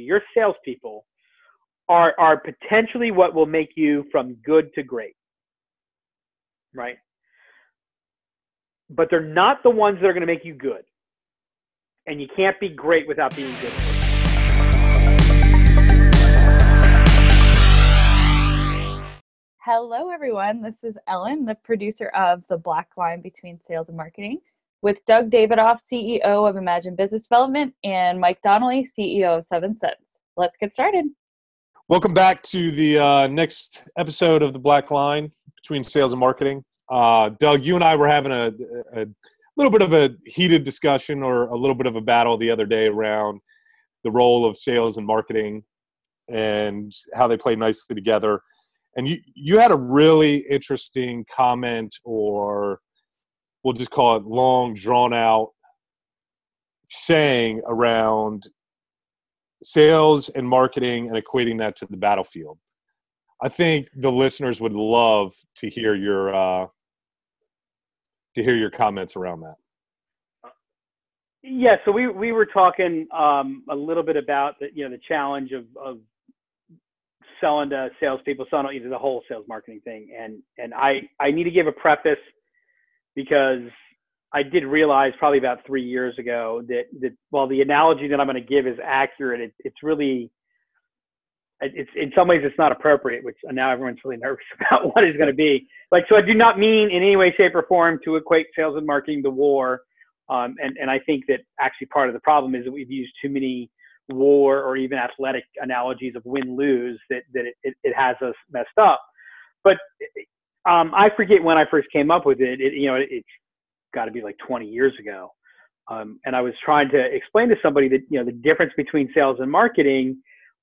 Your salespeople are are potentially what will make you from good to great, right? But they're not the ones that are going to make you good, and you can't be great without being good. Hello, everyone. This is Ellen, the producer of The Black Line Between Sales and Marketing, with Doug Davidoff, CEO of Imagine Business Development, and Mike Donnelly, CEO of Seventh Sense. Let's get started. Welcome back to the uh, next episode of The Black Line Between Sales and Marketing. Uh, Doug, you and I were having a, a little bit of a heated discussion or a little bit of a battle the other day around the role of sales and marketing and how they play nicely together and you you had a really interesting comment or we'll just call it long drawn out saying around sales and marketing and equating that to the battlefield i think the listeners would love to hear your uh, to hear your comments around that yeah so we we were talking um, a little bit about the you know the challenge of of selling to salespeople, selling you the whole sales marketing thing. And and I I need to give a preface because I did realize probably about three years ago that that while the analogy that I'm going to give is accurate, it, it's really it's in some ways it's not appropriate, which now everyone's really nervous about what is going to be. Like so, I do not mean in any way, shape, or form to equate sales and marketing to war. Um, and and I think that actually part of the problem is that we've used too many war or even athletic analogies of win lose that, that it, it, has us messed up. But um, I forget when I first came up with it. it you know, it, has got to be like 20 years ago. Um, and I was trying to explain to somebody that, you know, the difference between sales and marketing,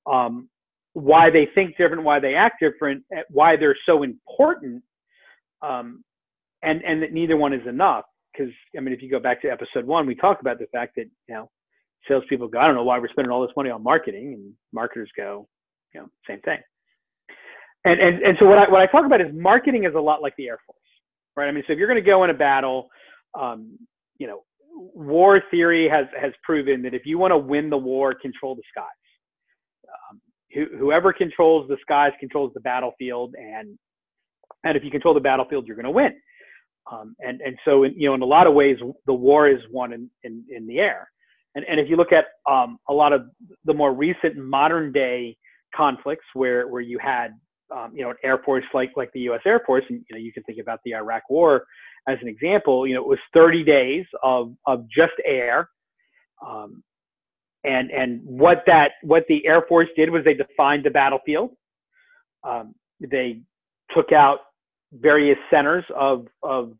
um, why they think different, why they act different, why they're so important, um, and, and that neither one is enough. Because, I mean, if you go back to episode one, we talked about the fact that, you know, salespeople go, I don't know why we're spending all this money on marketing, and marketers go, you know, same thing. And and and so what I what I talk about is marketing is a lot like the Air Force, right? I mean, so if you're going to go in a battle, um, you know, war theory has has proven that if you want to win the war, control the skies. Um, whoever controls the skies controls the battlefield, and and if you control the battlefield, you're going to win. Um, and and so in, you know in a lot of ways the war is won in, in, in the air and, and if you look at um, a lot of the more recent modern day conflicts where, where you had, um, you know, an air force like, like the U.S. Air Force, and you know, you can think about the Iraq War as an example. You know, it was 30 days of, of just air. Um, and and what that what the Air Force did was they defined the battlefield. Um, they took out various centers of of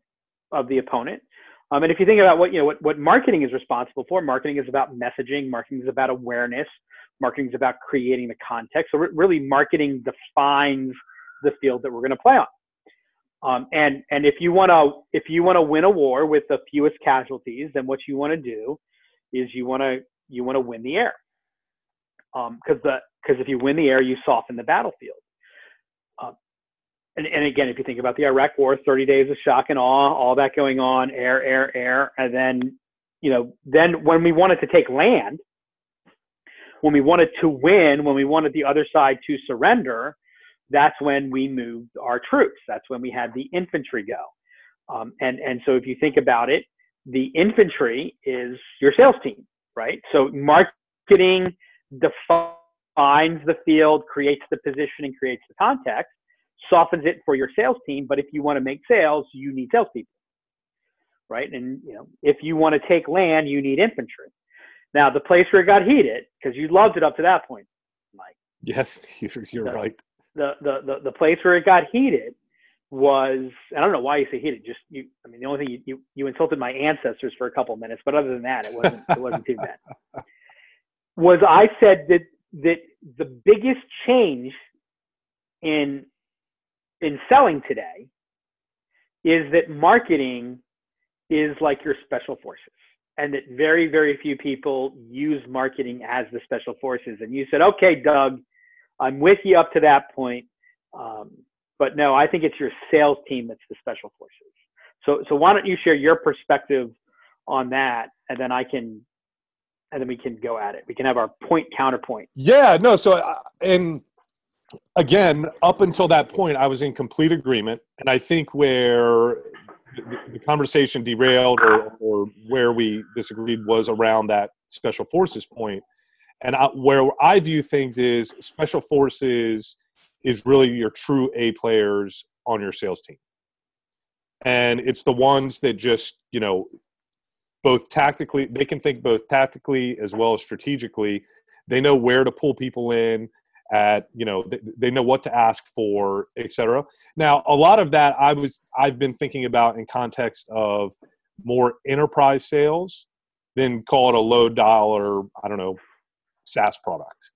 of the opponent. Um, and if you think about what you know what, what marketing is responsible for, marketing is about messaging, marketing is about awareness, marketing is about creating the context. So really, marketing defines the field that we're going to play on. Um, and and if you want to if you want to win a war with the fewest casualties, then what you want to do is you want to you want to win the air. Because um, the because if you win the air, you soften the battlefield and, and again, if you think about the Iraq War, 30 days of shock and awe, all that going on, air, air, air, and then, you know, then when we wanted to take land, when we wanted to win, when we wanted the other side to surrender, that's when we moved our troops. That's when we had the infantry go. Um, and and so if you think about it, the infantry is your sales team, right? So marketing defines the field, creates the positioning, creates the context softens it for your sales team. But if you want to make sales, you need salespeople, right? And you know, if you want to take land, you need infantry. Now, the place where it got heated, because you loved it up to that point, Mike. Yes, you're, you're the, right. The, the the the place where it got heated was I don't know why you say heated. Just you. I mean, the only thing you you, you insulted my ancestors for a couple of minutes, but other than that, it wasn't it wasn't too bad. Was I said that that the biggest change in in selling today is that marketing is like your special forces and that very very few people use marketing as the special forces and you said okay doug i'm with you up to that point um, but no i think it's your sales team that's the special forces so so why don't you share your perspective on that and then i can and then we can go at it. We can have our point counterpoint. Yeah, no. So, uh, and again, up until that point, I was in complete agreement, and I think where the, the conversation derailed or, or where we disagreed was around that special forces point. And I, where I view things is special forces is really your true A players on your sales team. And it's the ones that just, you know, both tactically, they can think both tactically as well as strategically. They know where to pull people in at, you know, they, they know what to ask for, etc. Now, a lot of that I was, I've been thinking about in context of more enterprise sales than call it a low dollar, I don't know, SaaS product.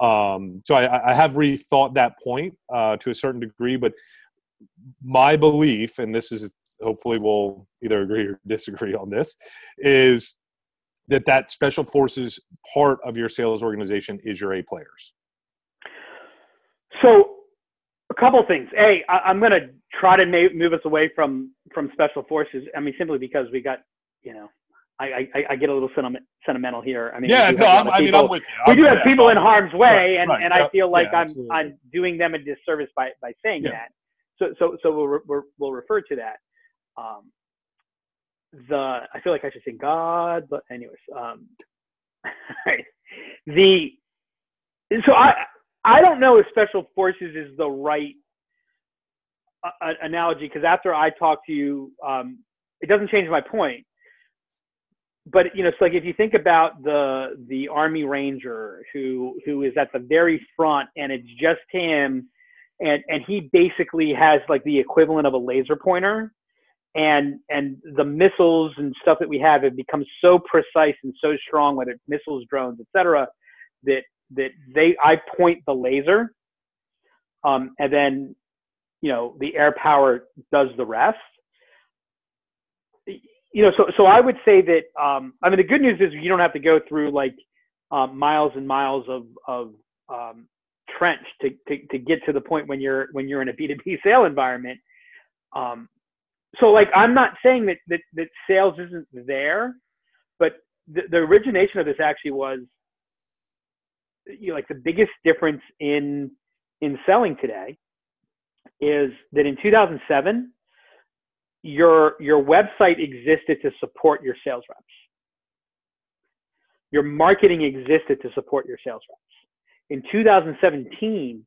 Um, so I, I, have rethought that point uh, to a certain degree, but my belief, and this is hopefully we'll either agree or disagree on this, is that that special forces part of your sales organization is your A players. So, a couple things. A, I, am going to try to move us away from from special forces. I mean, simply because we got, you know, I, I, I, get a little sentiment, sentimental here. I mean, yeah, no, I mean, I'm with you. I'm, we do have people in harm's way, right, and, right, and I feel like yeah, I'm absolutely. I'm doing them a disservice by by saying yeah. that. So so so we'll we will refer to that. Um, the I feel like I should say God, but anyways, um, the so I I don't know if special forces is the right uh, analogy because after I talk to you, um, it doesn't change my point but you know, it's like if you think about the the Army Ranger who who is at the very front, and it's just him, and and he basically has like the equivalent of a laser pointer, and and the missiles and stuff that we have have become so precise and so strong, whether it's missiles, drones, etc., that that they I point the laser, um, and then you know the air power does the rest you know, so so I would say that um, I mean the good news is you don't have to go through like um, miles and miles of of um, trench to, to to get to the point when you're when you're in a B two B sale environment. Um, so like I'm not saying that that that sales isn't there, but the, the origination of this actually was you know like the biggest difference in in selling today is that in 2007 your your website existed to support your sales reps. Your marketing existed to support your sales reps. In 2017,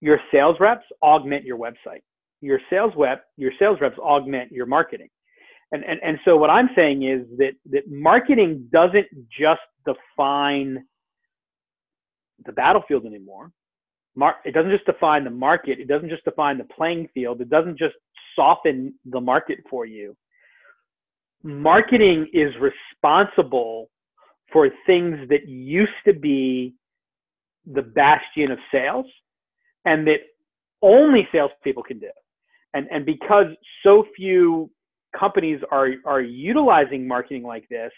your sales reps augment your website. Your sales web, your sales reps augment your marketing. And, and, and so what I'm saying is that, that marketing doesn't just define the battlefield anymore. Mar- it doesn't just define the market. It doesn't just define the playing field. It doesn't just soften the market for you. Marketing is responsible for things that used to be the bastion of sales and that only salespeople can do. And, and because so few companies are, are utilizing marketing like this,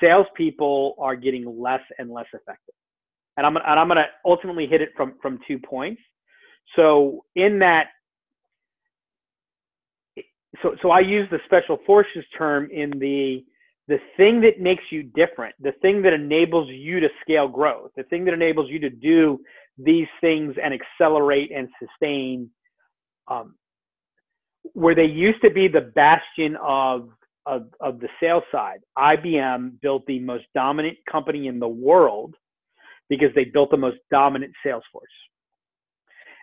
salespeople are getting less and less effective. And I'm, and I'm going to ultimately hit it from, from two points. So in that so so I use the special forces term in the the thing that makes you different, the thing that enables you to scale growth, the thing that enables you to do these things and accelerate and sustain. Um, where they used to be the bastion of, of, of the sales side, IBM built the most dominant company in the world because they built the most dominant sales force.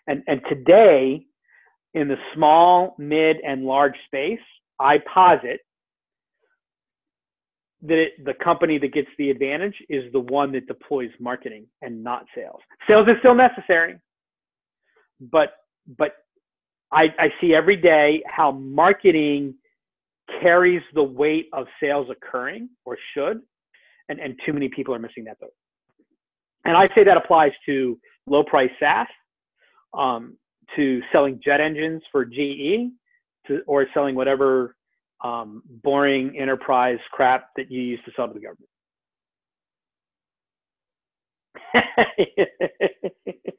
And, and today, in the small, mid, and large space, I posit that it, the company that gets the advantage is the one that deploys marketing and not sales. Sales is still necessary, but but I, I see every day how marketing carries the weight of sales occurring or should, and, and too many people are missing that boat. And I say that applies to low price SaaS, um, to selling jet engines for GE to, or selling whatever um, boring enterprise crap that you used to sell to the government.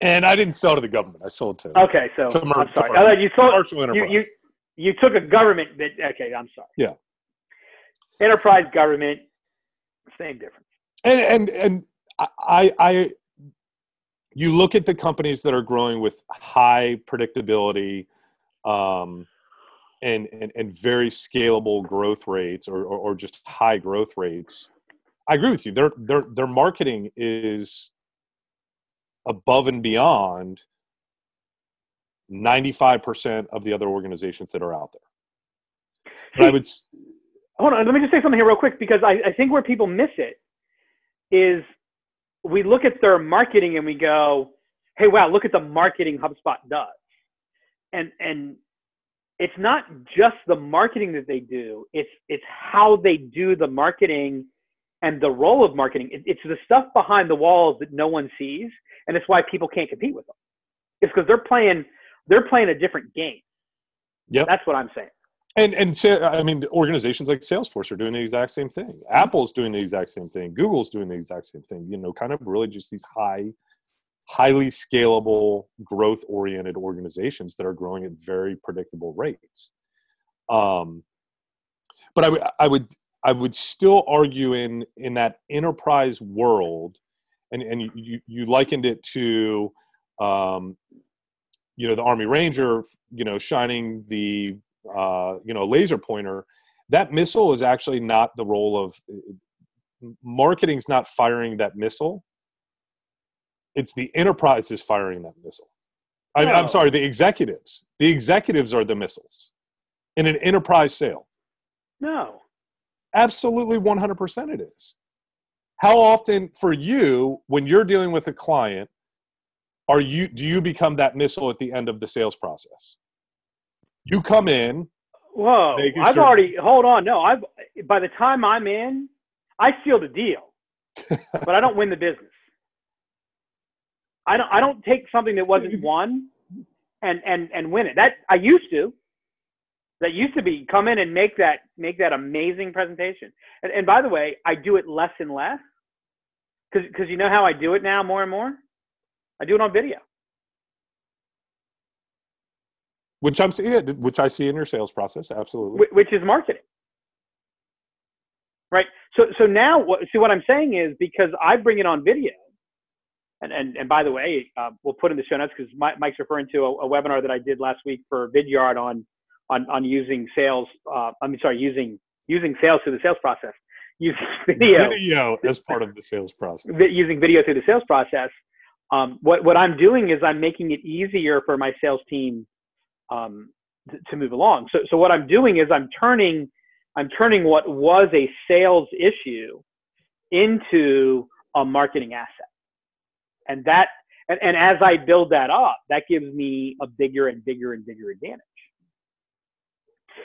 and I didn't sell to the government. I sold to. Okay, so commercial, I'm sorry. Commercial, you sold commercial enterprise. You, you, you took a government that. Okay, I'm sorry. Yeah. Enterprise government. Same difference. And and and I I you look at the companies that are growing with high predictability um, and, and and very scalable growth rates or, or, or just high growth rates. I agree with you. Their their their marketing is above and beyond 95% of the other organizations that are out there. But I would hold on let me just say something here real quick because I, I think where people miss it is we look at their marketing and we go hey wow look at the marketing hubspot does. And and it's not just the marketing that they do it's it's how they do the marketing and the role of marketing. It, it's the stuff behind the walls that no one sees and it's why people can't compete with them. It's because they're playing they're playing a different game. Yep. that's what i'm saying And and I mean, organizations like Salesforce are doing the exact same thing. Apple's doing the exact same thing. Google's doing the exact same thing. You know, kind of really just these high, highly scalable, growth-oriented organizations that are growing at very predictable rates. Um, but I would I would I would still argue in in that enterprise world, and and you you, you likened it to. Um, you know the army ranger you know shining the uh, you know laser pointer that missile is actually not the role of marketing's not firing that missile. It's the enterprise is firing that missile. I, No. i'm sorry the executives. The executives are the missiles in an enterprise sale. No. Absolutely 100% it is. How often for you when you're dealing with a client are you do you become that missile at the end of the sales process you come in Whoa! I've sure- already hold on. No, I've by the time I'm in, I seal the deal, but I don't win the business. I don't. I don't take something that wasn't won and and and win it. That I used to. That used to be come in and make that make that amazing presentation. And, and by the way, I do it less and less because because you know how I do it now more and more. I do it on video. Which i'm yeah, which i see in your sales process absolutely whi- which is marketing. Right. So so now what see what I'm saying is because I bring it on video, and and, and by the way, uh, we'll put in the show notes because Mike's referring to a, a webinar that I did last week for Vidyard on on on using sales. Uh, I mean, sorry, using using sales through the sales process, using video video as part of the sales process using video through the sales process. Um, what what I'm doing is I'm making it easier for my sales team um, to, to move along. So so what I'm doing is I'm turning I'm turning what was a sales issue into a marketing asset, and that and, and as I build that up, that gives me a bigger and bigger and bigger advantage.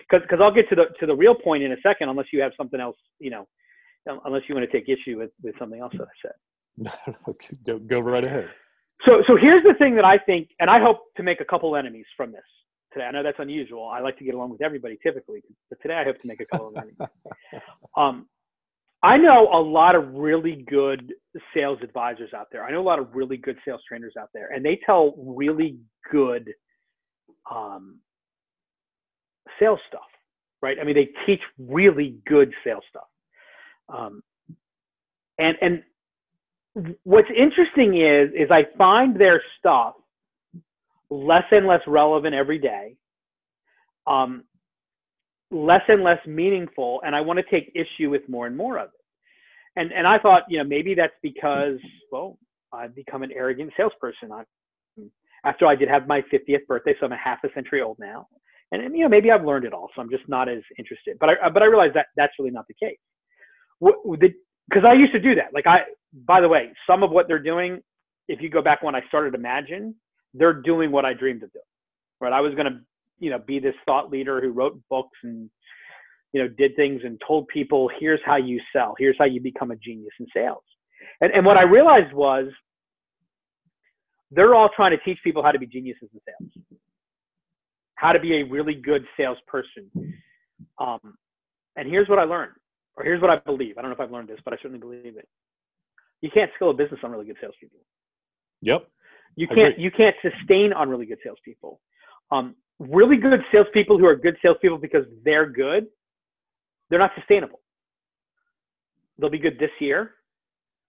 Because because I'll get to the to the real point in a second, unless you have something else, you know, unless you want to take issue with with something else that I said. go, go right ahead So, so here's the thing that I think, and I hope to make a couple enemies from this today. I know that's unusual. I like to get along with everybody typically, but today I hope to make a couple of enemies. Um, I know a lot of really good sales advisors out there. I know a lot of really good sales trainers out there, and they tell really good um, sales stuff, right? I mean, they teach really good sales stuff. Um, and and what's interesting is is I find their stuff less and less relevant every day, um, less and less meaningful, and I want to take issue with more and more of it. And and I thought, you know, maybe that's because well, I've become an arrogant salesperson. I after I did have my 50th birthday, so I'm a half a century old now, and, and you know maybe I've learned it all, so I'm just not as interested. But I but I realize that that's really not the case. Because I used to do that. Like I, by the way, some of what they're doing, if you go back when I started Imagine, they're doing what I dreamed of doing. Right? I was going to, you know, be this thought leader who wrote books and, you know, did things and told people, here's how you sell, here's how you become a genius in sales. And and what I realized was, they're all trying to teach people how to be geniuses in sales, how to be a really good salesperson. Um, and here's what I learned or here's what I believe. I don't know if I've learned this, but I certainly believe it. You can't scale a business on really good salespeople. yep You can't you can't sustain on really good salespeople. Um, really good salespeople who are good salespeople because they're good, they're not sustainable. they'll be good this year,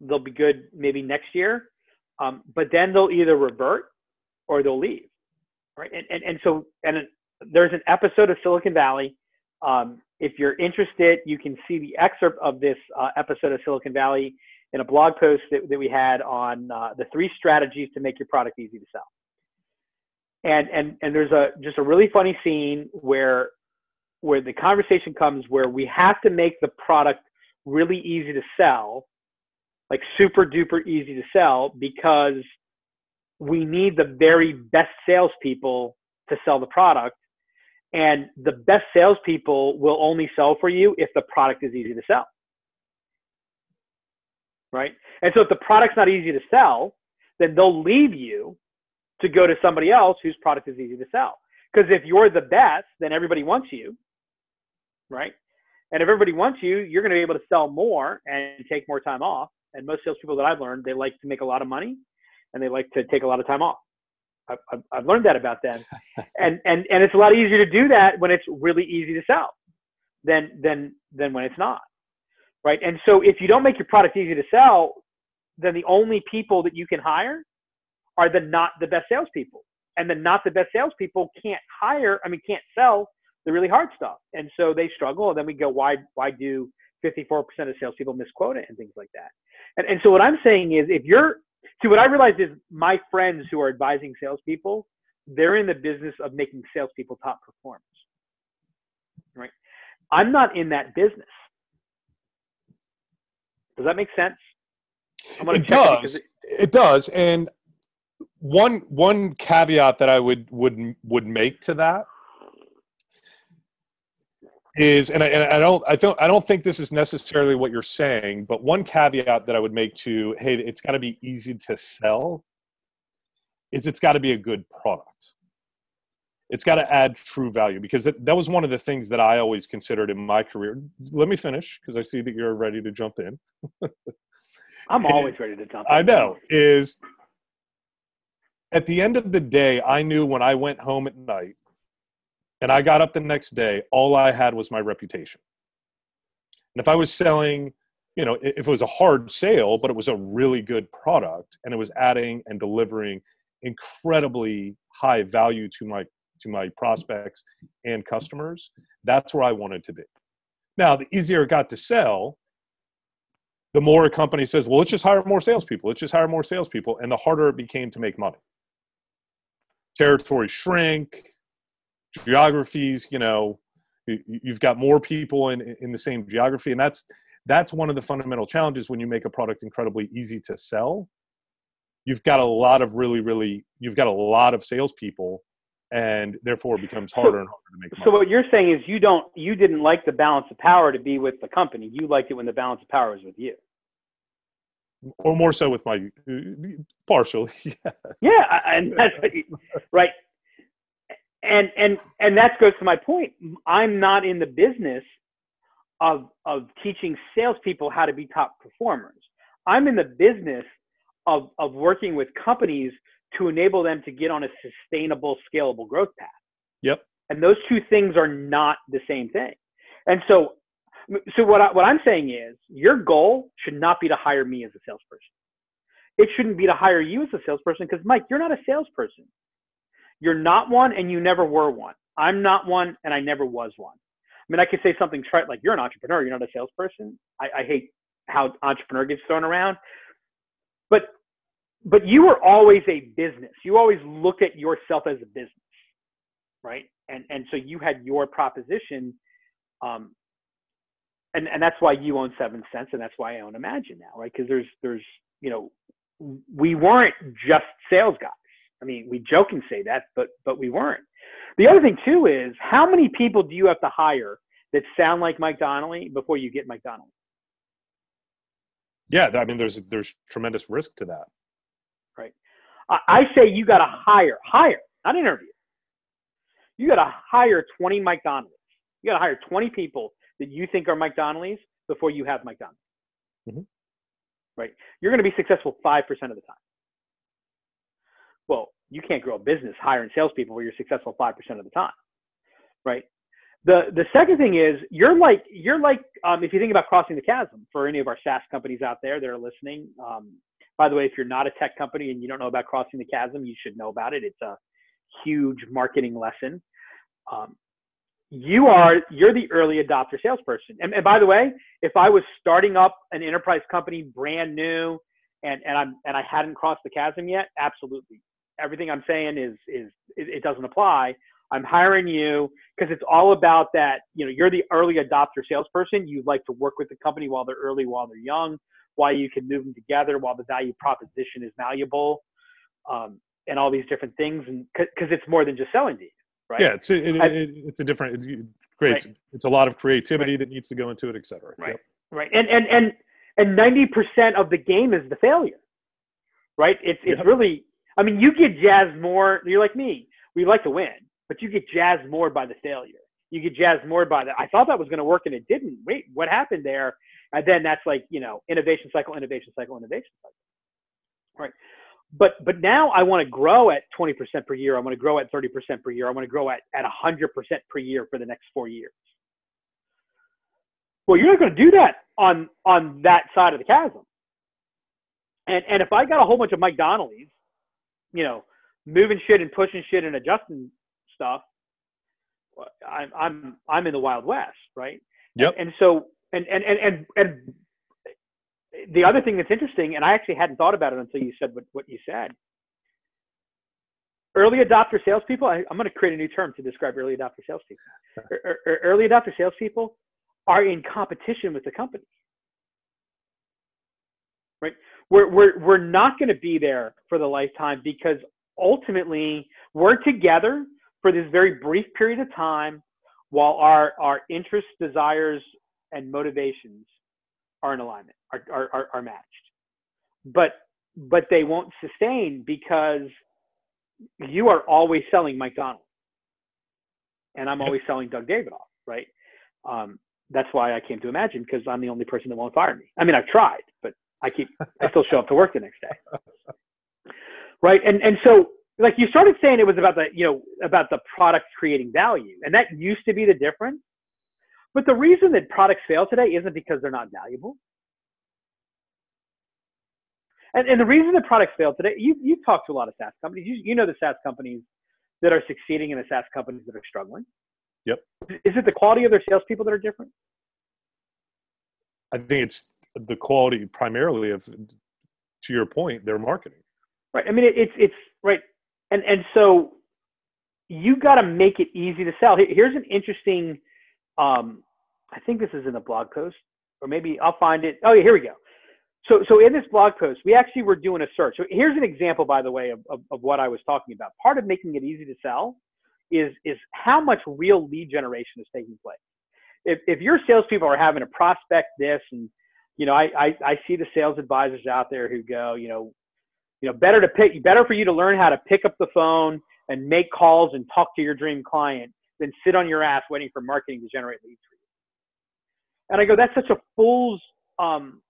they'll be good maybe next year, um, but then they'll either revert or they'll leave, right? And and, and so and there's an episode of Silicon Valley. Um, if you're interested, you can see the excerpt of this uh, episode of Silicon Valley in a blog post that, that we had on uh, the three strategies to make your product easy to sell. And and and there's a just a really funny scene where where the conversation comes where we have to make the product really easy to sell, like super duper easy to sell, because we need the very best salespeople to sell the product. And the best salespeople will only sell for you if the product is easy to sell. Right? And so if the product's not easy to sell, then they'll leave you to go to somebody else whose product is easy to sell. Because if you're the best, then everybody wants you right? And if everybody wants you, you're going to be able to sell more and take more time off. And most salespeople that I've learned, they like to make a lot of money and they like to take a lot of time off. I've, I've learned that about them. and, and, and it's a lot easier to do that when it's really easy to sell than, than, than when it's not. Right. And so if you don't make your product easy to sell, then the only people that you can hire are the not the best salespeople. And the not the best salespeople can't hire, I mean, can't sell the really hard stuff. And so they struggle. And then we go, why, why do 54% of salespeople miss quota and things like that? And, and so what I'm saying is if you're, see, what I realized is my friends who are advising salespeople, they're in the business of making salespeople top performers. Right? I'm not in that business. Does that make sense? It does. It, it does. And one one caveat that I would would would make to that is and I, and I don't I don't I don't think this is necessarily what you're saying, but one caveat that I would make to hey, it's got to be easy to sell is it's got to be a good product. It's got to add true value because that, that was one of the things that I always considered in my career. Let me finish because I see that you're ready to jump in. I'm always ready to jump in. I know is at the end of the day, I knew when I went home at night and I got up the next day, all I had was my reputation. And if I was selling, you know, if it was a hard sale, but it was a really good product and it was adding and delivering incredibly high value to my to my prospects and customers, that's where I wanted to be. Now, the easier it got to sell, the more a company says, well, let's just hire more salespeople. Let's just hire more salespeople. And the harder it became to make money. Territory shrink, geographies you know you've got more people in in the same geography and that's that's one of the fundamental challenges when you make a product incredibly easy to sell you've got a lot of really really you've got a lot of salespeople and therefore it becomes harder and harder to make money. so what you're saying is you don't you didn't like the balance of power to be with the company you liked it when the balance of power was with you or more so with my partially yeah yeah and that's right and and and that goes to my point. I'm not in the business of of teaching salespeople how to be top performers. I'm in the business of of working with companies to enable them to get on a sustainable, scalable growth path. Yep. And those two things are not the same thing. And so, so what I, what I'm saying is, your goal should not be to hire me as a salesperson. It shouldn't be to hire you as a salesperson because Mike, you're not a salesperson. You're not one and you never were one. I'm not one and I never was one. I mean, I could say something trite like you're an entrepreneur, you're not a salesperson. I, I hate how entrepreneur gets thrown around. But you were always a business. You always look at yourself as a business, right? And and so you had your proposition, um, and and that's why you own Seventh Sense, and that's why I own Imagine now, right? Because there's there's you know we weren't just sales guys. I mean, we joke and say that, but but we weren't. The other thing too is how many people do you have to hire that sound like Mike Donnelly before you get Mike Donnelly? Yeah, I mean, there's there's tremendous risk to that. I, say you got to hire, hire, not interview. You got to hire 20 Mike Donnellys. You got to hire 20 people that you think are Mike Donnellys before you have Mike Donnelly. Mm-hmm. Right. You're going to be successful five percent of the time. Well, you can't grow a business hiring salespeople where you're successful 5% of the time, right? The the second thing is you're like you're like um, if you think about crossing the chasm for any of our SaaS companies out there that are listening. Um, by the way, if you're not a tech company and you don't know about crossing the chasm, you should know about it. It's a huge marketing lesson. Um, you are you're the early adopter salesperson. And, and by the way, if I was starting up an enterprise company brand new and and I'm and I hadn't crossed the chasm yet, absolutely. Everything I'm saying is is it, it doesn't apply. I'm hiring you because it's all about that. You know, you're the early adopter salesperson. You'd like to work with the company while they're early, while they're young, while you can move them together, while the value proposition is malleable, um, and all these different things. And because it's more than just selling you, right? Yeah, it's it, it, it's a different. It creates right. it's a lot of creativity right. that needs to go into it, et cetera. Right. Yep. Right. And and and and ninety percent of the game is the failure, right? It's it's yep. really. I mean, you get jazzed more. You're like me. We like to win but you get jazzed more by the failure. You get jazzed more by that. I thought that was going to work and it didn't. Wait, what happened there? And then that's like, you know, innovation cycle, innovation cycle, innovation cycle. Right. But, but now I want to grow at 20% per year. I want to grow at 30% per year. I want to grow at, at 100% per year for the next four years. Well, you're not going to do that on, on that side of the chasm. And, and if I got a whole bunch of Mike Donnellys, you know, moving shit and pushing shit and adjusting stuff, I'm I'm I'm in the Wild West, right? Yep. And, and so and, and and and and the other thing that's interesting, and I actually hadn't thought about it until you said what, what you said. Early adopter salespeople. I, am going to create a new term to describe early adopter salespeople. Er, er, er, early adopter salespeople are in competition with the company, right? We're we're we're not going to be there for the lifetime because ultimately we're together for this very brief period of time while our, our interests, desires, and motivations are in alignment, are, are, are, are matched. But, but they won't sustain because you are always selling Mike Donald. And I'm always selling Doug Davidoff, right? Um, that's why I came to Imagine because I'm the only person that won't fire me. I mean, I've tried, but I keep, I still show up to work the next day. Right. And, and so like you started saying it was about the you know about the product creating value and that used to be the difference but the reason that products fail today isn't because they're not valuable. And, and the reason that products fail today you, you've talked to a lot of saas companies. You, you know the saas companies that are succeeding and the saas companies that are struggling. Yep. Is it the quality of their salespeople that are different? I think it's the quality primarily of to your point their marketing. Right. I mean it, it's it's right. And and so you got to make it easy to sell. Here's an interesting. Um, I think this is in the blog post, or maybe I'll find it. Oh yeah, here we go. So so in this blog post, we actually were doing a search. So here's an example, by the way, of, of, of what I was talking about. Part of making it easy to sell is is how much real lead generation is taking place. If if your salespeople are having to prospect this and you know, I, I, I see the sales advisors out there who go, you know, you know, better to pick, better for you to learn how to pick up the phone and make calls and talk to your dream client than sit on your ass waiting for marketing to generate leads for you. And I go, that's such a fool's um,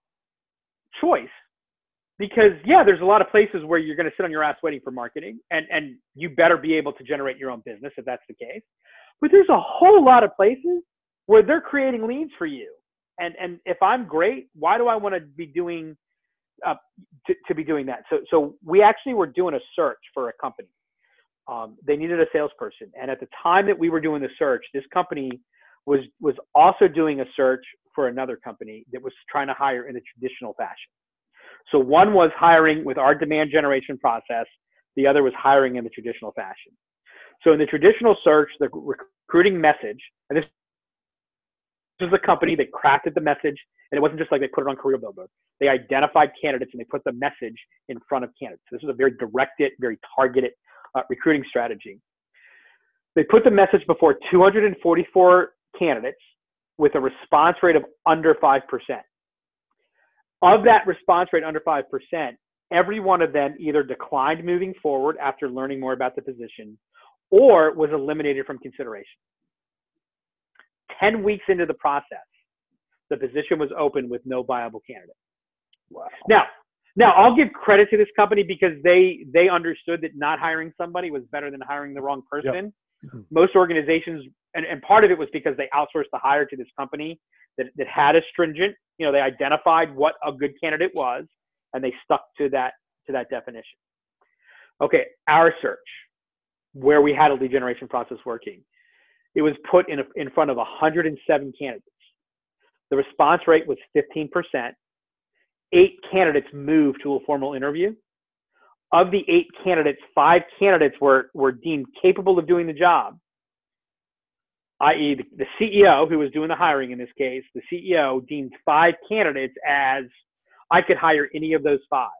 choice because yeah, there's a lot of places where you're going to sit on your ass waiting for marketing, and and you better be able to generate your own business if that's the case. But there's a whole lot of places where they're creating leads for you, and and if I'm great, why do I want to be doing uh, to, to be doing that. So, so we actually were doing a search for a company. Um, they needed a salesperson, and at the time that we were doing the search, this company was was also doing a search for another company that was trying to hire in a traditional fashion. So one was hiring with our demand generation process, the other was hiring in the traditional fashion. So in the traditional search, the recruiting message, and this this is a company that crafted the message, and it wasn't just like they put it on Career Builder. They identified candidates and they put the message in front of candidates. This is a very directed, very targeted uh, recruiting strategy. They put the message before 244 candidates with a response rate of under 5%. Of that response rate under 5%, every one of them either declined moving forward after learning more about the position or was eliminated from consideration. 10 weeks into the process, the position was open with no viable candidate. Wow. Now, now I'll give credit to this company because they they understood that not hiring somebody was better than hiring the wrong person. Yep. most organizations, and, and part of it was because they outsourced the hire to this company that, that had a stringent, you know, they identified what a good candidate was and they stuck to that to that definition. Okay, our search, where we had a lead generation process working, it was put in, a, in front of 107 candidates. The response rate was 15%. Eight candidates moved to a formal interview. Of the eight candidates, five candidates were, were deemed capable of doing the job, i.e., the, the CEO who was doing the hiring in this case, the CEO deemed five candidates as I could hire any of those five.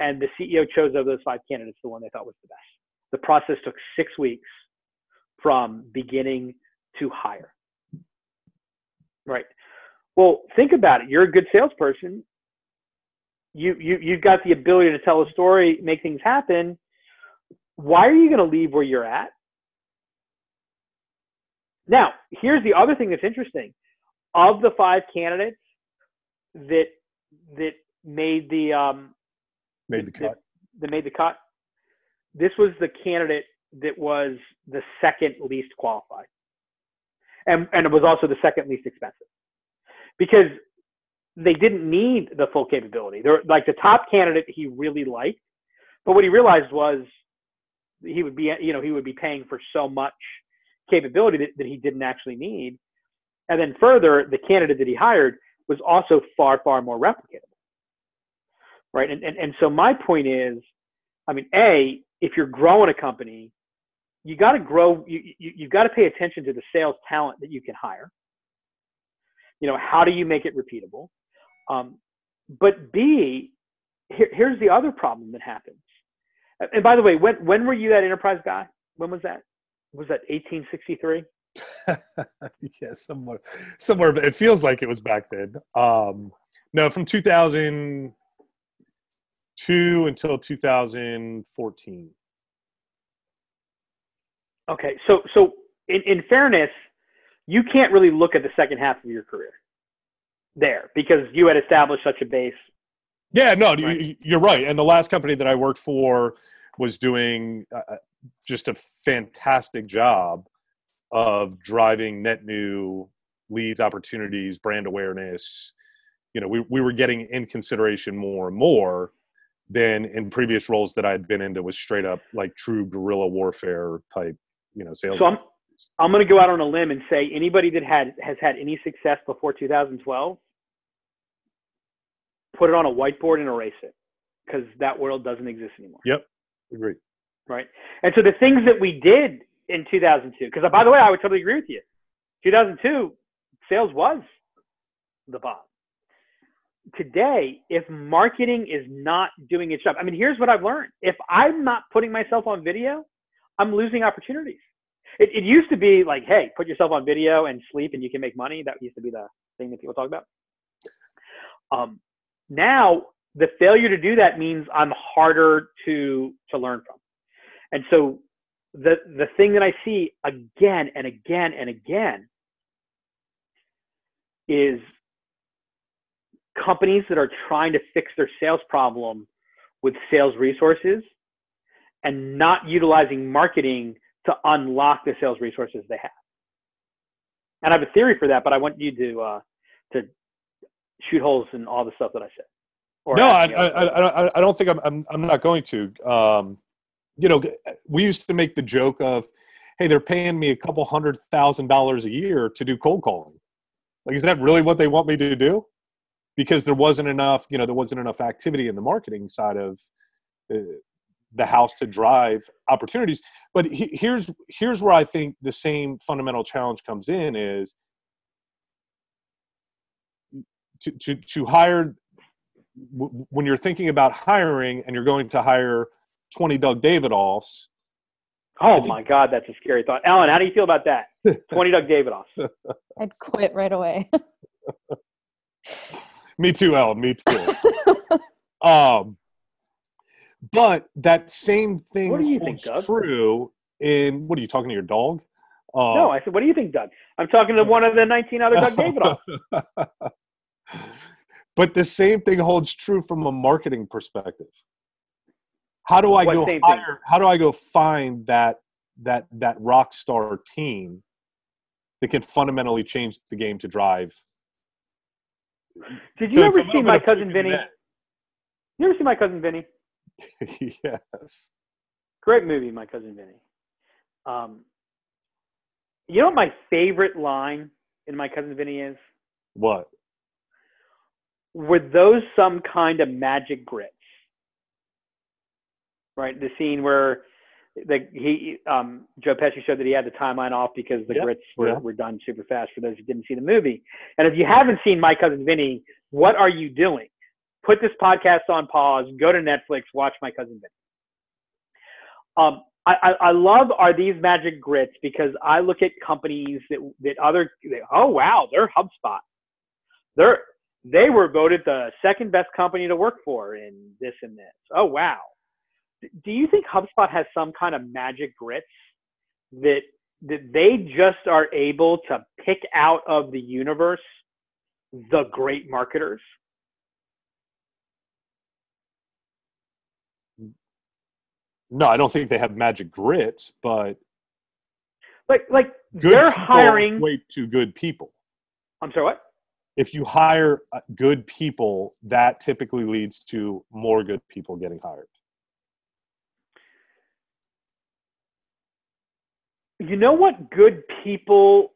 And the CEO chose of those five candidates the one they thought was the best. The process took six weeks from beginning to hire. Right. Well, think about it. You're a good salesperson. You you you've got the ability to tell a story, make things happen. Why are you going to leave where you're at? Now, here's the other thing that's interesting. Of the five candidates that that made the um, made the cut, that, that made the cut, this was the candidate that was the second least qualified. And, and it was also the second least expensive because they didn't need the full capability. They're like the top candidate he really liked, but what he realized was he would be, you know, he would be paying for so much capability that, that he didn't actually need. And then further, the candidate that he hired was also far, far more replicatable. Right. And, and, and so my point is, I mean, A, if you're growing a company, you got to grow, you, you, you got to pay attention to the sales talent that you can hire. You know, how do you make it repeatable? Um, but B, here, here's the other problem that happens. And by the way, when, when were you that enterprise guy? When was that? Was that 1863? yeah, somewhere, somewhere. but It feels like it was back then. Um, no, from 2002 until 2014. Okay, so so in, in fairness, you can't really look at the second half of your career there because you had established such a base. Yeah, no, right? you're right. And the last company that I worked for was doing uh, uh, just a fantastic job of driving net new leads, opportunities, brand awareness. You know, we, we were getting in consideration more and more than in previous roles that I'd been in that was straight up like true guerrilla warfare type you know sales. So I'm I'm going to go out on a limb and say anybody that had has had any success before 2012, put it on a whiteboard and erase it because that world doesn't exist anymore. Yep, agree. Right, and so the things that we did in 2002, because uh, by the way, I would totally agree with you. 2002 sales was the bomb. Today, if marketing is not doing its job, I mean, here's what I've learned. If I'm not putting myself on video, I'm losing opportunities. It, it used to be like, hey, put yourself on video and sleep and you can make money. That used to be the thing that people talk about. Um, now, the failure to do that means I'm harder to to learn from. And so the the thing that I see again and again and again is companies that are trying to fix their sales problem with sales resources and not utilizing marketing to unlock the sales resources they have. And I have a theory for that, but I want you to uh, to shoot holes in all the stuff that I said. no, I, I, I, I, don't think I'm, I'm, I'm not going to. Um, you know, we used to make the joke of, hey, they're paying me a couple hundred thousand dollars a year to do cold calling. Like, is that really what they want me to do? Because there wasn't enough, you know, there wasn't enough activity in the marketing side of uh, the house to drive opportunities. But he, here's here's where I think the same fundamental challenge comes in is to to, to hire when you're thinking about hiring and you're going to hire 20 Doug Davidoffs. Oh my God, that's a scary thought. Alan, how do you feel about that? 20 Doug Davidoffs. I'd quit right away. me too, Alan. Me too. um, but that same thing what do you think, Doug? true in what are you talking to your dog? Uh, no, I said, what do you think, Doug? I'm talking to one of the 19 other Doug Davidoff. but the same thing holds true from a marketing perspective. How do I what go hire? How do I go find that that that rock star team that can fundamentally change the game to drive. Did you So ever see my cousin Vinny? men. You ever see my cousin Vinny? yes. Great movie, my cousin Vinny. Um, you know what my favorite line in my cousin Vinny is? What? Were those some kind of magic grits? Right, the scene where the he um, Joe Pesci showed that he had the timeline off because the Yeah, grits were, yeah. were done super fast. For those who didn't see the movie, and if you haven't seen my cousin Vinny, what are you doing? Put this podcast on pause. Go to Netflix. Watch my cousin Vinny. Um, I, I, love are these magic grits because I look at companies that that other they, oh wow they're HubSpot they're they were voted the second best company to work for in this and this oh wow do you think HubSpot has some kind of magic grits that that they just are able to pick out of the universe the great marketers No, I don't think they have magic grits, but like like they're hiring way too good people. I'm sorry what If you hire uh, good people, that typically leads to more good people getting hired. you know what good people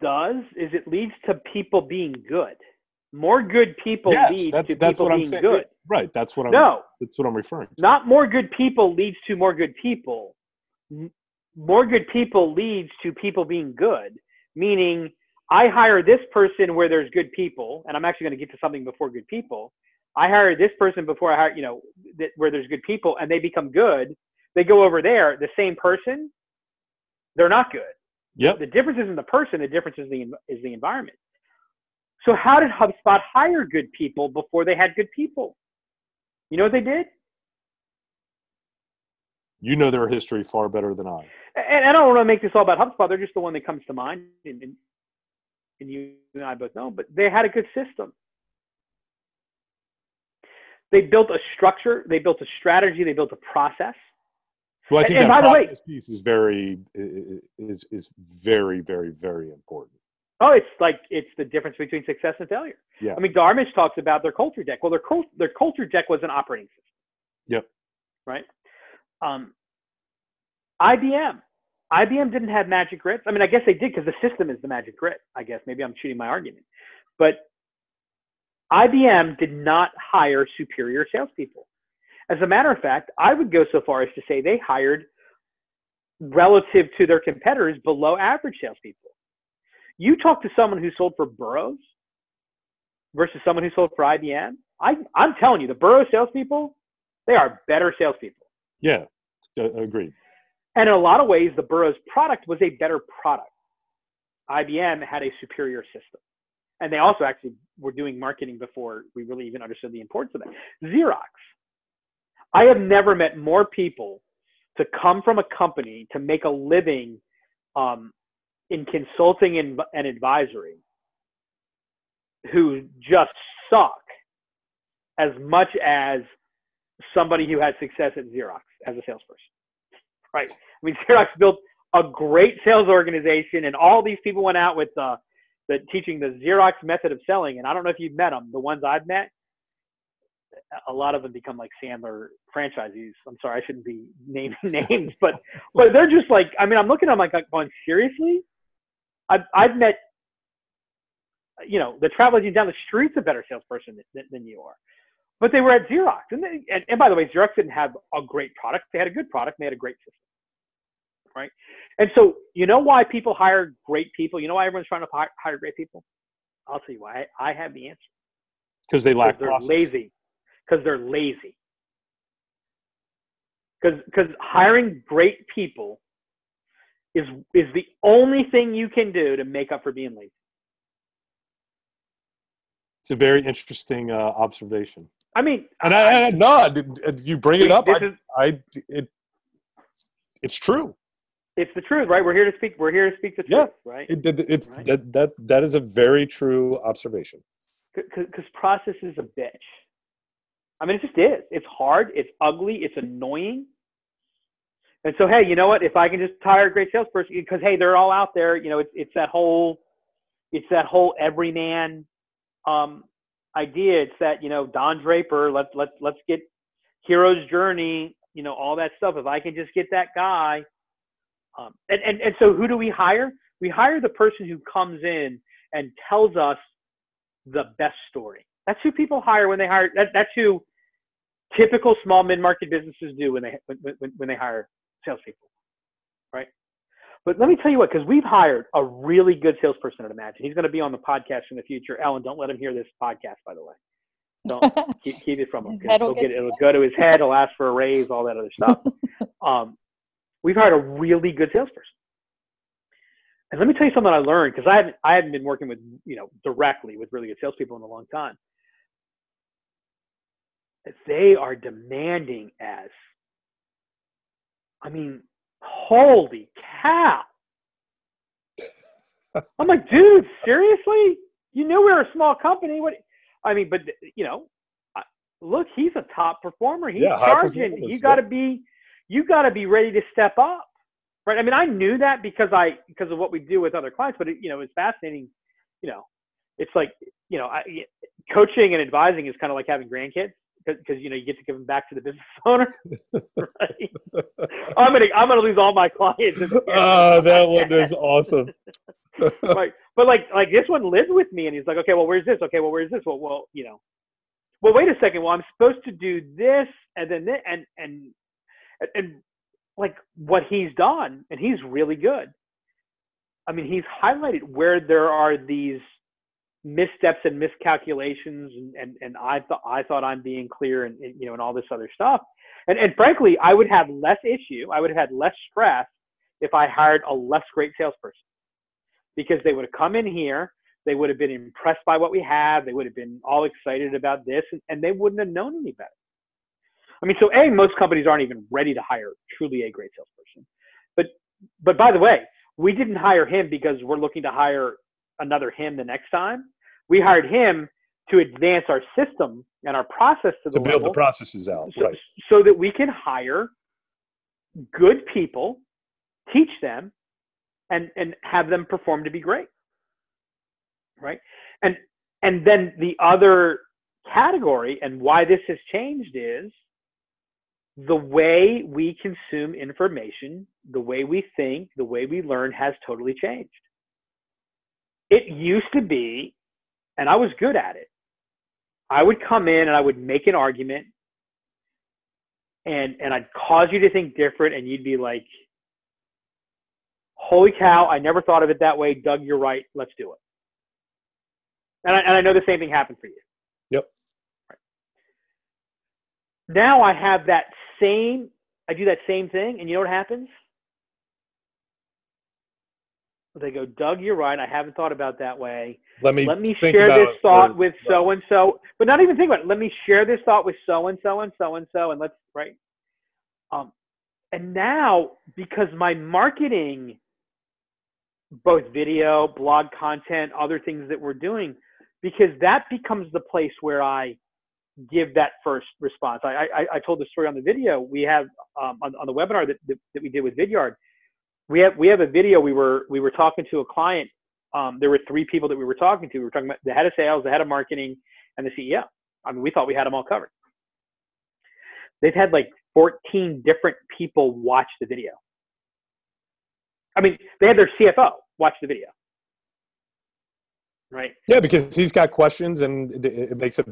does is it leads to people being good. More good people yes, lead to people being good. Right, that's what I'm. No, that's what I'm referring to. not more good people leads to more good people. More good people leads to people being good, meaning I hire this person where there's good people, and I'm actually going to get to something before good people. I hire this person before I hire, you know, that, where there's good people, and they become good. They go over there, the same person, they're not good. Yep. The difference isn't the person, the difference is the, is the environment. So, how did HubSpot hire good people before they had good people? You know what they did? You know their history far better than I. and I don't want to make this all about HubSpot. They're just the one that comes to mind, and, and, and you and I both know. But they had a good system. They built a structure. They built a strategy. They built a process. Well, I think And- and that by the way- process piece is very is is very very very important. Oh, it's like it's the difference between success and failure. Yeah. I mean, Dharmesh talks about their culture deck. Well, their their culture deck was an operating system. Yep. Right. Um, IBM. IBM didn't have magic grits. I mean, I guess they did because the system is the magic grit. I guess maybe I'm shooting my argument, but IBM did not hire superior salespeople. As a matter of fact, I would go so far as to say they hired relative to their competitors below average salespeople. You talk to someone who sold for Burroughs versus someone who sold for IBM. I, I'm telling you, the Burroughs salespeople, they are better salespeople. Yeah, agreed. And in a lot of ways, the Burroughs product was a better product. IBM had a superior system. And they also actually were doing marketing before we really even understood the importance of that. Xerox. I have never met more people to come from a company to make a living um, in consulting and, and advisory who just suck as much as somebody who had success at Xerox as a salesperson. Right. I mean, Xerox built a great sales organization, and all these people went out with the, the teaching the Xerox method of selling. And I don't know if you've met them. The ones I've met, a lot of them become like Sandler franchisees. I'm sorry, I shouldn't be naming names, but but they're just like, I mean, I'm looking at them like going, seriously? I've I've met, you know, the travel agent down the street's a better salesperson than, than you are. But they were at Xerox, and, they, and and by the way, Xerox didn't have a great product. They had a good product. And they had a great system, right? And so, you know why people hire great people? You know why everyone's trying to hi- hire great people? I'll tell you why. I, I have the answer. Because they 'Cause lack they're process. lazy. Because they're lazy. Because because hiring great people is is the only thing you can do to make up for being lazy. It's a very interesting uh, observation. I mean, And I, I, no, I did- you bring it up. I, is I, it, it's true. it's the truth, right? We're here to speak. We're here to speak the Yeah. truth, right? It, it, it's Right. that that that is a very true observation. Because process is a bitch. I mean, it just is. It's hard. It's ugly. It's annoying. And so, hey, you know what? If I can just hire a great salesperson, because hey, they're all out there. You know, it's it's that whole, it's that whole everyman um, idea. It's that you know Don Draper. Let's let's let's get hero's journey. You know, all that stuff. If I can just get that guy, um, and and and so who do we hire? We hire the person who comes in and tells us the best story. That's who people hire when they hire. That, that's who typical small mid-market businesses do when they when, when, when they hire salespeople, right? But let me tell you what, because we've hired a really good salesperson at Imagine. He's going to be on the podcast in the future. Ellen, don't let him hear this podcast, by the way. Don't keep, keep, it from him. It'll, get, it'll go to his head. He'll ask for a raise, all that other stuff. um, we've hired a really good salesperson. And let me tell you something I learned because I haven't I haven't been working with you know directly with really good salespeople in a long time. They are demanding as I mean, holy cow. I'm like, dude, seriously? You knew we were a small company. What? I mean, but you know, look, he's a top performer. He's yeah, charging. You got to be, you got to be ready to step up, right? I mean, I knew that because I because of what we do with other clients. But it, you know, it's fascinating. You know, it's like you know, I, coaching and advising is kind of like having grandkids because you know you get to give them back to the business owner. right? I'm gonna I'm gonna lose all my clients. Oh, that one is awesome. like, but like like this one lives with me, and he's like, okay, well, where's this? Okay, well, where's this? Well, well, you know, well, wait a second. Well, I'm supposed to do this, and then this, and and and like what he's done, and he's really good. I mean, he's highlighted where there are these missteps and miscalculations and, and, and I thought I thought I'm being clear and, and, you know and all this other stuff. And and frankly, I would have less issue, I would have had less stress if I hired a less great salesperson. Because they would have come in here, they would have been impressed by what we have, they would have been all excited about this, and, and they wouldn't have known any better. I mean, so A, most companies aren't even ready to hire truly a great salesperson. But but by the way, we didn't hire him because we're looking to hire another him the next time. We hired him to advance our system and our process to the to build level, the processes out, so, right? So that we can hire good people, teach them, and and have them perform to be great, right? And and then the other category and why this has changed is the way we consume information, the way we think, the way we learn has totally changed. It used to be, and I was good at it. I would come in and I would make an argument and and I'd cause you to think different and you'd be like, holy cow, I never thought of it that way. Doug, you're right. Let's do it. And I, and I know the same thing happened for you. Yep. Right. Now I have that same, I do that same thing, and you know what happens? They go, Doug, you're right. I haven't thought about that way. Let me let me share this thought with so and so, but not even think about it. Let me share this thought with so and so and so and so, and let's right. Um, and now because my marketing, both video, blog content, other things that we're doing, because that becomes the place where I give that first response. I I, I told the story on the video we have um, on, on the webinar that, that, that we did with Vidyard we have we have a video. We were we were talking to a client. Um, there were three people that we were talking to. We were talking about the head of sales, the head of marketing, and the CEO. I mean, we thought we had them all covered. They've had like 14 different people watch the video. I mean, they had their CFO watch the video. Right. Yeah, because he's got questions, and it, makes it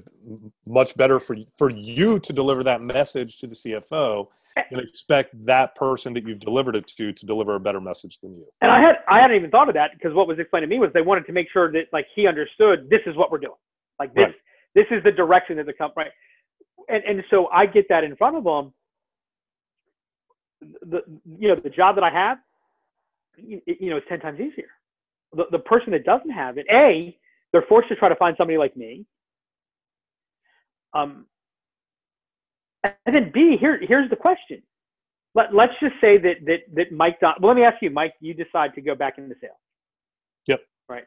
much better for for you to deliver that message to the CFO and expect that person that you've delivered it to to deliver a better message than you. And I had I hadn't even thought of that because what was explained to me was they wanted to make sure that like he understood this is what we're doing. Like this right. this is the direction that the company right. And and so I get that in front of them. The you know the job that I have, you, you know, is ten times easier. The the person that doesn't have it, a they're forced to try to find somebody like me. Um, and then B, here, here's the question. Let, let's just say that, that, that Mike, Don, well, let me ask you, Mike, you decide to go back into sales. Yep. Right.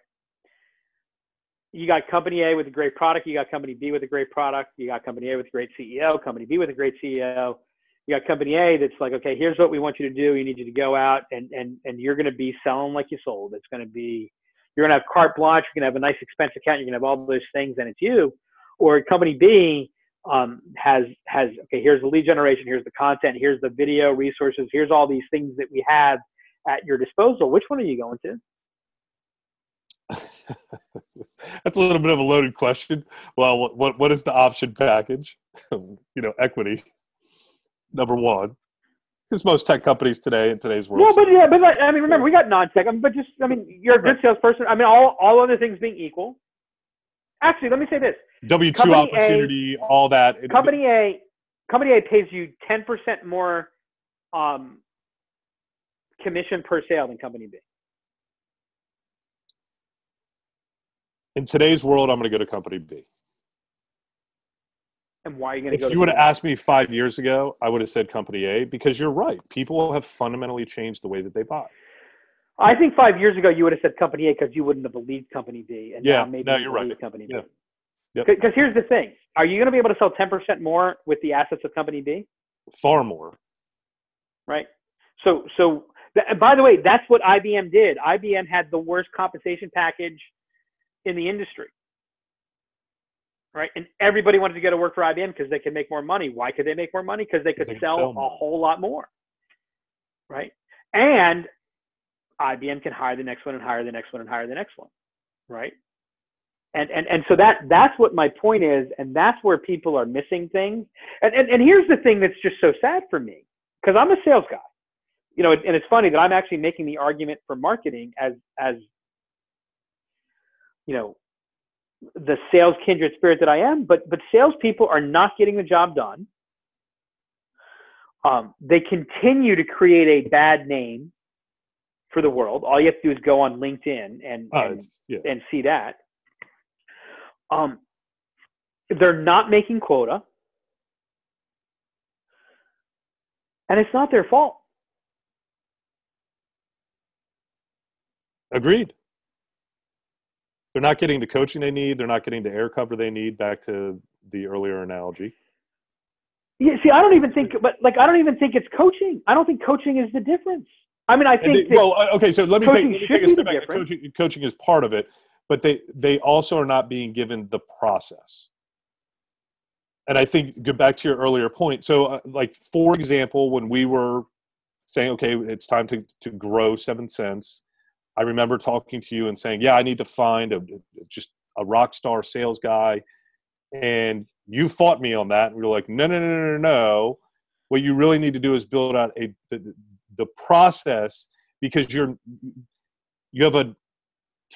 You got company A with a great product. You got company B with a great product. You got company A with a great CEO, company B with a great CEO. You got company A that's like, okay, here's what we want you to do. We need you to go out and and and you're going to be selling like you sold. It's going to be you're going to have carte blanche. You're going to have a nice expense account. You're going to have all those things, and it's you. Or company B um, has has okay. Here's the lead generation. Here's the content. Here's the video resources. Here's all these things that we have at your disposal. Which one are you going to? That's a little bit of a loaded question. Well, what what, what is the option package? you know, equity number one. Because most tech companies today in today's world. Yeah, but yeah, but like, I mean, remember we got non-tech. I mean, but just I mean, you're a good salesperson. I mean, all all other things being equal. Actually, let me say this: W two Company A- opportunity, all that. Company A, company A pays you ten percent more um, commission per sale than company B. in today's world, I'm going to go to company B. And why are you going to go? If you would have asked me five years ago, I would have said company A because you're right. People have fundamentally changed the way that they buy. I think five years ago you would have said company A because you wouldn't have believed company B, and Yeah, now maybe no, you you're right. believe company B. Yeah. Yep. Because here's the thing: Are you going to be able to sell ten percent more with the assets of company B? Far more. right? So, so th- by the way, that's what IBM did. IBM had the worst compensation package in the industry, right? And everybody wanted to go to work for IBM because they could make more money. Why could they make more money? Because they could sell, sell a whole lot more, right? And IBM can hire the next one and hire the next one and hire the next one, right? And, and, and so that that's what my point is, and that's where people are missing things. And, and, and here's the thing that's just so sad for me, because I'm a sales guy, you know, and it's funny that I'm actually making the argument for marketing as as you know the sales kindred spirit that I am, but but salespeople are not getting the job done. Um, they continue to create a bad name for the world. All you have to do is go on LinkedIn and Oh, and, yeah. and see that. Um, they're not making quota, and it's not their fault. Agreed. They're not getting the coaching they need. They're not getting the air cover they need. Back to the earlier analogy. Yeah, see, I don't even think, but like, I don't even think it's coaching. I don't think coaching is the difference. I mean, I think they- well, uh, okay, so let me take, let me take a step back. Coaching, coaching is part of it, but they they also are not being given the process. And I think go back to your earlier point. So, uh, like for example, when we were saying, okay, it's time to to grow Seventh Sense, I remember talking to you and saying, yeah, I need to find a just a rock star sales guy, and you fought me on that. And we were like, no, no, no, no, no, no. What you really need to do is build out a the, the process because you're you have a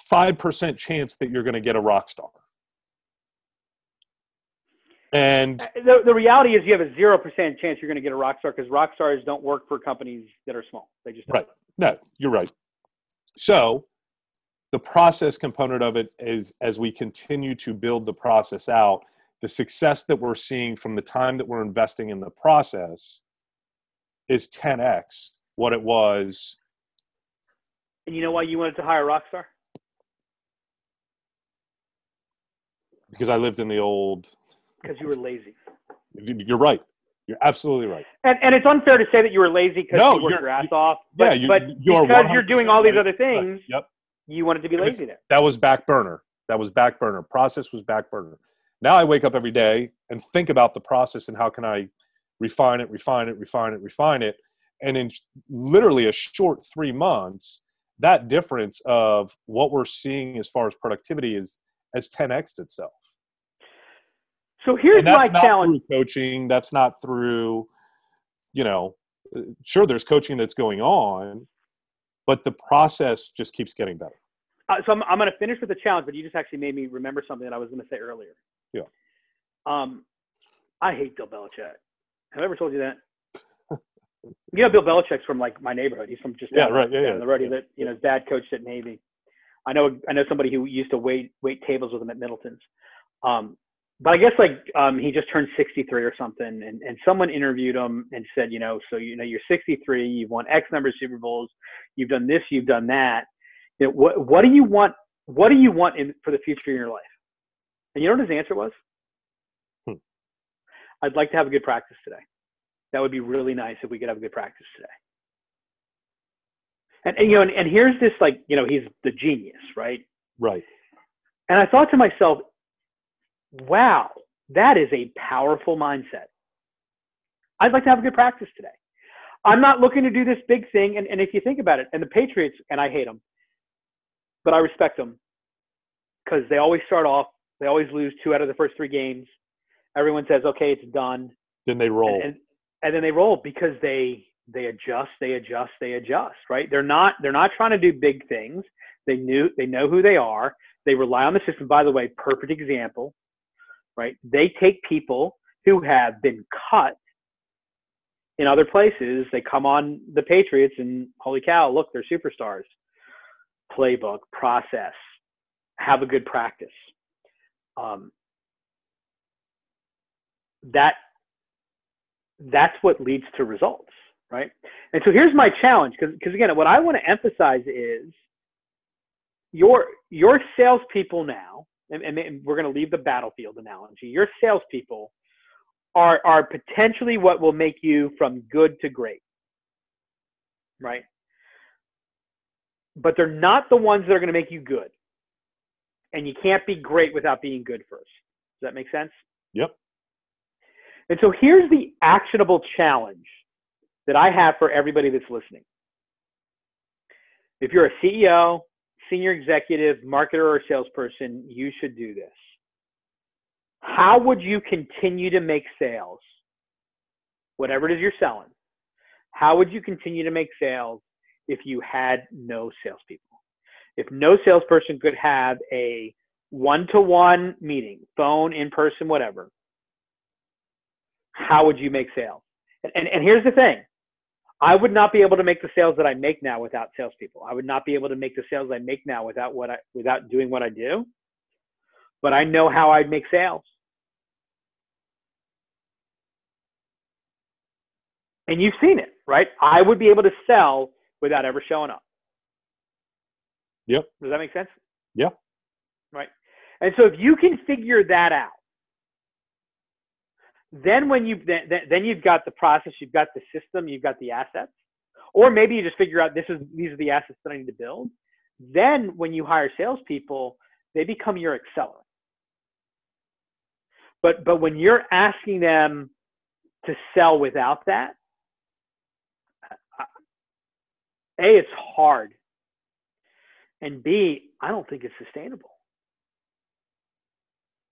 five percent chance that you're going to get a rock star. And uh, the, the reality is you have a 0% chance you're going to get a rock star because rock stars don't work for companies that are small. They just don't. Right. no, you're right. So the process component of it is as we continue to build the process out, the success that we're seeing from the time that we're investing in the process is 10x what it was. And you know why you wanted to hire a rock star? Because I lived in the old. Because you were lazy. You're right. You're absolutely right. And, and it's unfair to say that you were lazy because No, you worked your ass off. But, yeah, you- but you because you're doing all these other things, Yep. you wanted to be lazy there. that was back burner. That was back burner. Process was back burner. Now I wake up every day and think about the process and how can I refine it, refine it, refine it, refine it. And in literally a short three months, that difference of what we're seeing as far as productivity is has 10x itself. So here's my challenge. coaching. That's not through, you know, uh, sure there's coaching that's going on, but the process just keeps getting better. Uh, so I'm, I'm going to finish with the challenge, but you just actually made me remember something that I was going to say earlier. Yeah. Um, I hate Bill Belichick. Have I ever told you that? You know, Bill Belichick's from like my neighborhood. He's from just Yeah, down, right, yeah, down yeah, the road. yeah. That you know, his dad coached at Navy. I know. I know somebody who used to wait wait tables with him at Middleton's. Um, but I guess like um, he just turned 63 or something, and, and someone interviewed him and said, you know, so you know you're 63, you've won X number of Super Bowls, you've done this, you've done that. You know, what what do you want? What do you want in for the future in your life? And you know what his answer was? Hmm. I'd like to have a good practice today. That would be really nice if we could have a good practice today. And, and you know, and, and here's this like, you know, he's the genius, right? Right. And I thought to myself, wow, that is a powerful mindset. I'd like to have a good practice today. I'm not looking to do this big thing. And, and if you think about it, and the Patriots, and I hate them, but I respect them because they always start off, they always lose two out of the first three games. Everyone says, okay, it's done. Then they roll. And, and, and then they roll because they they adjust, they adjust, they adjust, right? They're not they're not trying to do big things. They knew they know who they are. They rely on the system. By the way, perfect example, right? They take people who have been cut in other places. They come on the Patriots and holy cow, look, they're superstars. Playbook, process, have a good practice. Um, that that's what leads to results, right? And so here's my challenge, because again, what I want to emphasize is your your salespeople now, and, and we're going to leave the battlefield analogy. Your salespeople are are potentially what will make you from good to great, right? But they're not the ones that are going to make you good. And you can't be great without being good first. Does that make sense? Yep. And so here's the actionable challenge that I have for everybody that's listening. If you're a CEO, senior executive, marketer, or salesperson, you should do this. How would you continue to make sales? Whatever it is you're selling, how would you continue to make sales if you had no salespeople? If no salesperson could have a one to one meeting, phone, in person, whatever, how would you make sales? And, and, and here's the thing I would not be able to make the sales that I make now without salespeople. I would not be able to make the sales I make now without what I without doing what I do. But I know how I'd make sales. And you've seen it, right? I would be able to sell without ever showing up. Yep. Does that make sense? Yep. Right. And so if you can figure that out, then when you then, then you've got the process, you've got the system, you've got the assets, or maybe you just figure out this is these are the assets that I need to build. Then when you hire salespeople, they become your accelerant. But but when you're asking them to sell without that, a it's hard, and b I don't think it's sustainable.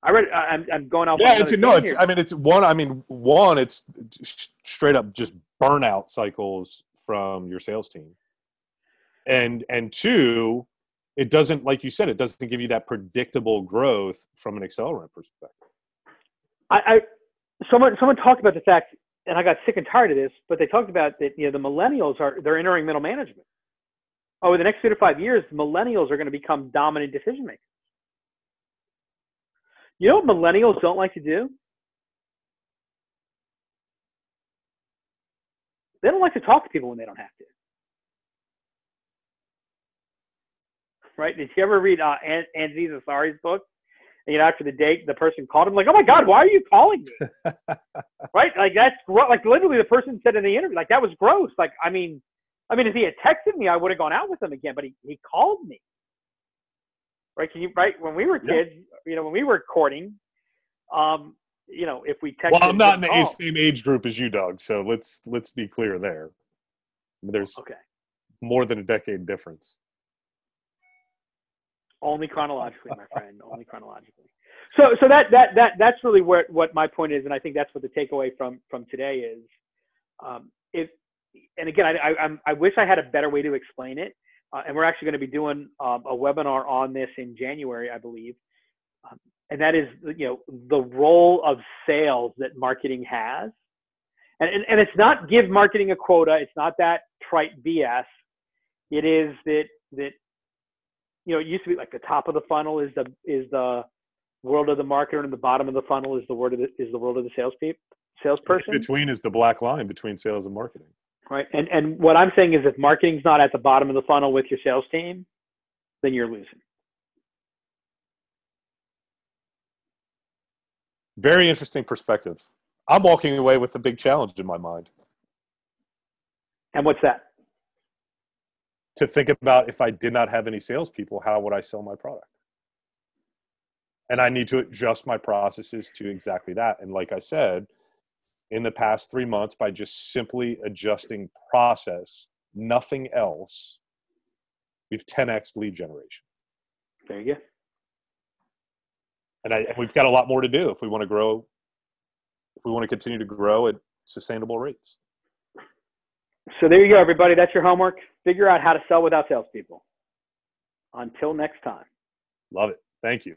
I read. I'm, I'm going off. Yeah, it's no. It's. Here. I mean, it's one. I mean, one. It's straight up just burnout cycles from your sales team, and and two, it doesn't like you said. It doesn't give you that predictable growth from an accelerant perspective. I, I someone someone talked about the fact, and I got sick and tired of this, but they talked about that. You know, the millennials are they're entering middle management. Over the next two to five years, millennials are going to become dominant decision makers. You know what millennials don't like to do? They don't like to talk to people when they don't have to. Right? Did you ever read uh, Aziz Ansari's book? And, you know, after the date, the person called him like, "Oh my God, why are you calling me?" right? Like that's gro- like literally the person said in the interview, like that was gross. Like I mean, I mean, if he had texted me, I would have gone out with him again. But he he called me. Right? Can you right when we were kids? Yeah. You know, when we were courting, um, you know, if we text. Well, I'm not in the same age group as you, Doug. So let's let's be clear there. There's okay. more than a decade difference. Only chronologically, my friend. Only chronologically. So, so that that that that's really where what my point is, and I think that's what the takeaway from from today is. Um, if and again, I, I I wish I had a better way to explain it. Uh, and we're actually going to be doing um, a webinar on this in January, I believe. Um, and that is you know the role of sales that marketing has. And, and, and it's not give marketing a quota. It's not that trite bs it is that that you know it used to be like the top of the funnel is the is the world of the marketer and the bottom of the funnel is the word of the, is the world of the sales people salesperson. Between is the black line between sales and marketing right and and what i'm saying is if marketing's not at the bottom of the funnel with your sales team then you're losing very interesting perspective. I'm walking away with a big challenge in my mind And what's that? to think about if I did not have any salespeople, how would I sell my product? And I need to adjust my processes to exactly that. And like I said, in the past three months, by just simply adjusting process, nothing else, we've 10x lead generation. There you go. And, I, and we've got a lot more to do if we want to grow, if we want to continue to grow at sustainable rates. So there you go, everybody. That's your homework. Figure out how to sell without salespeople. Until next time. Love it. Thank you.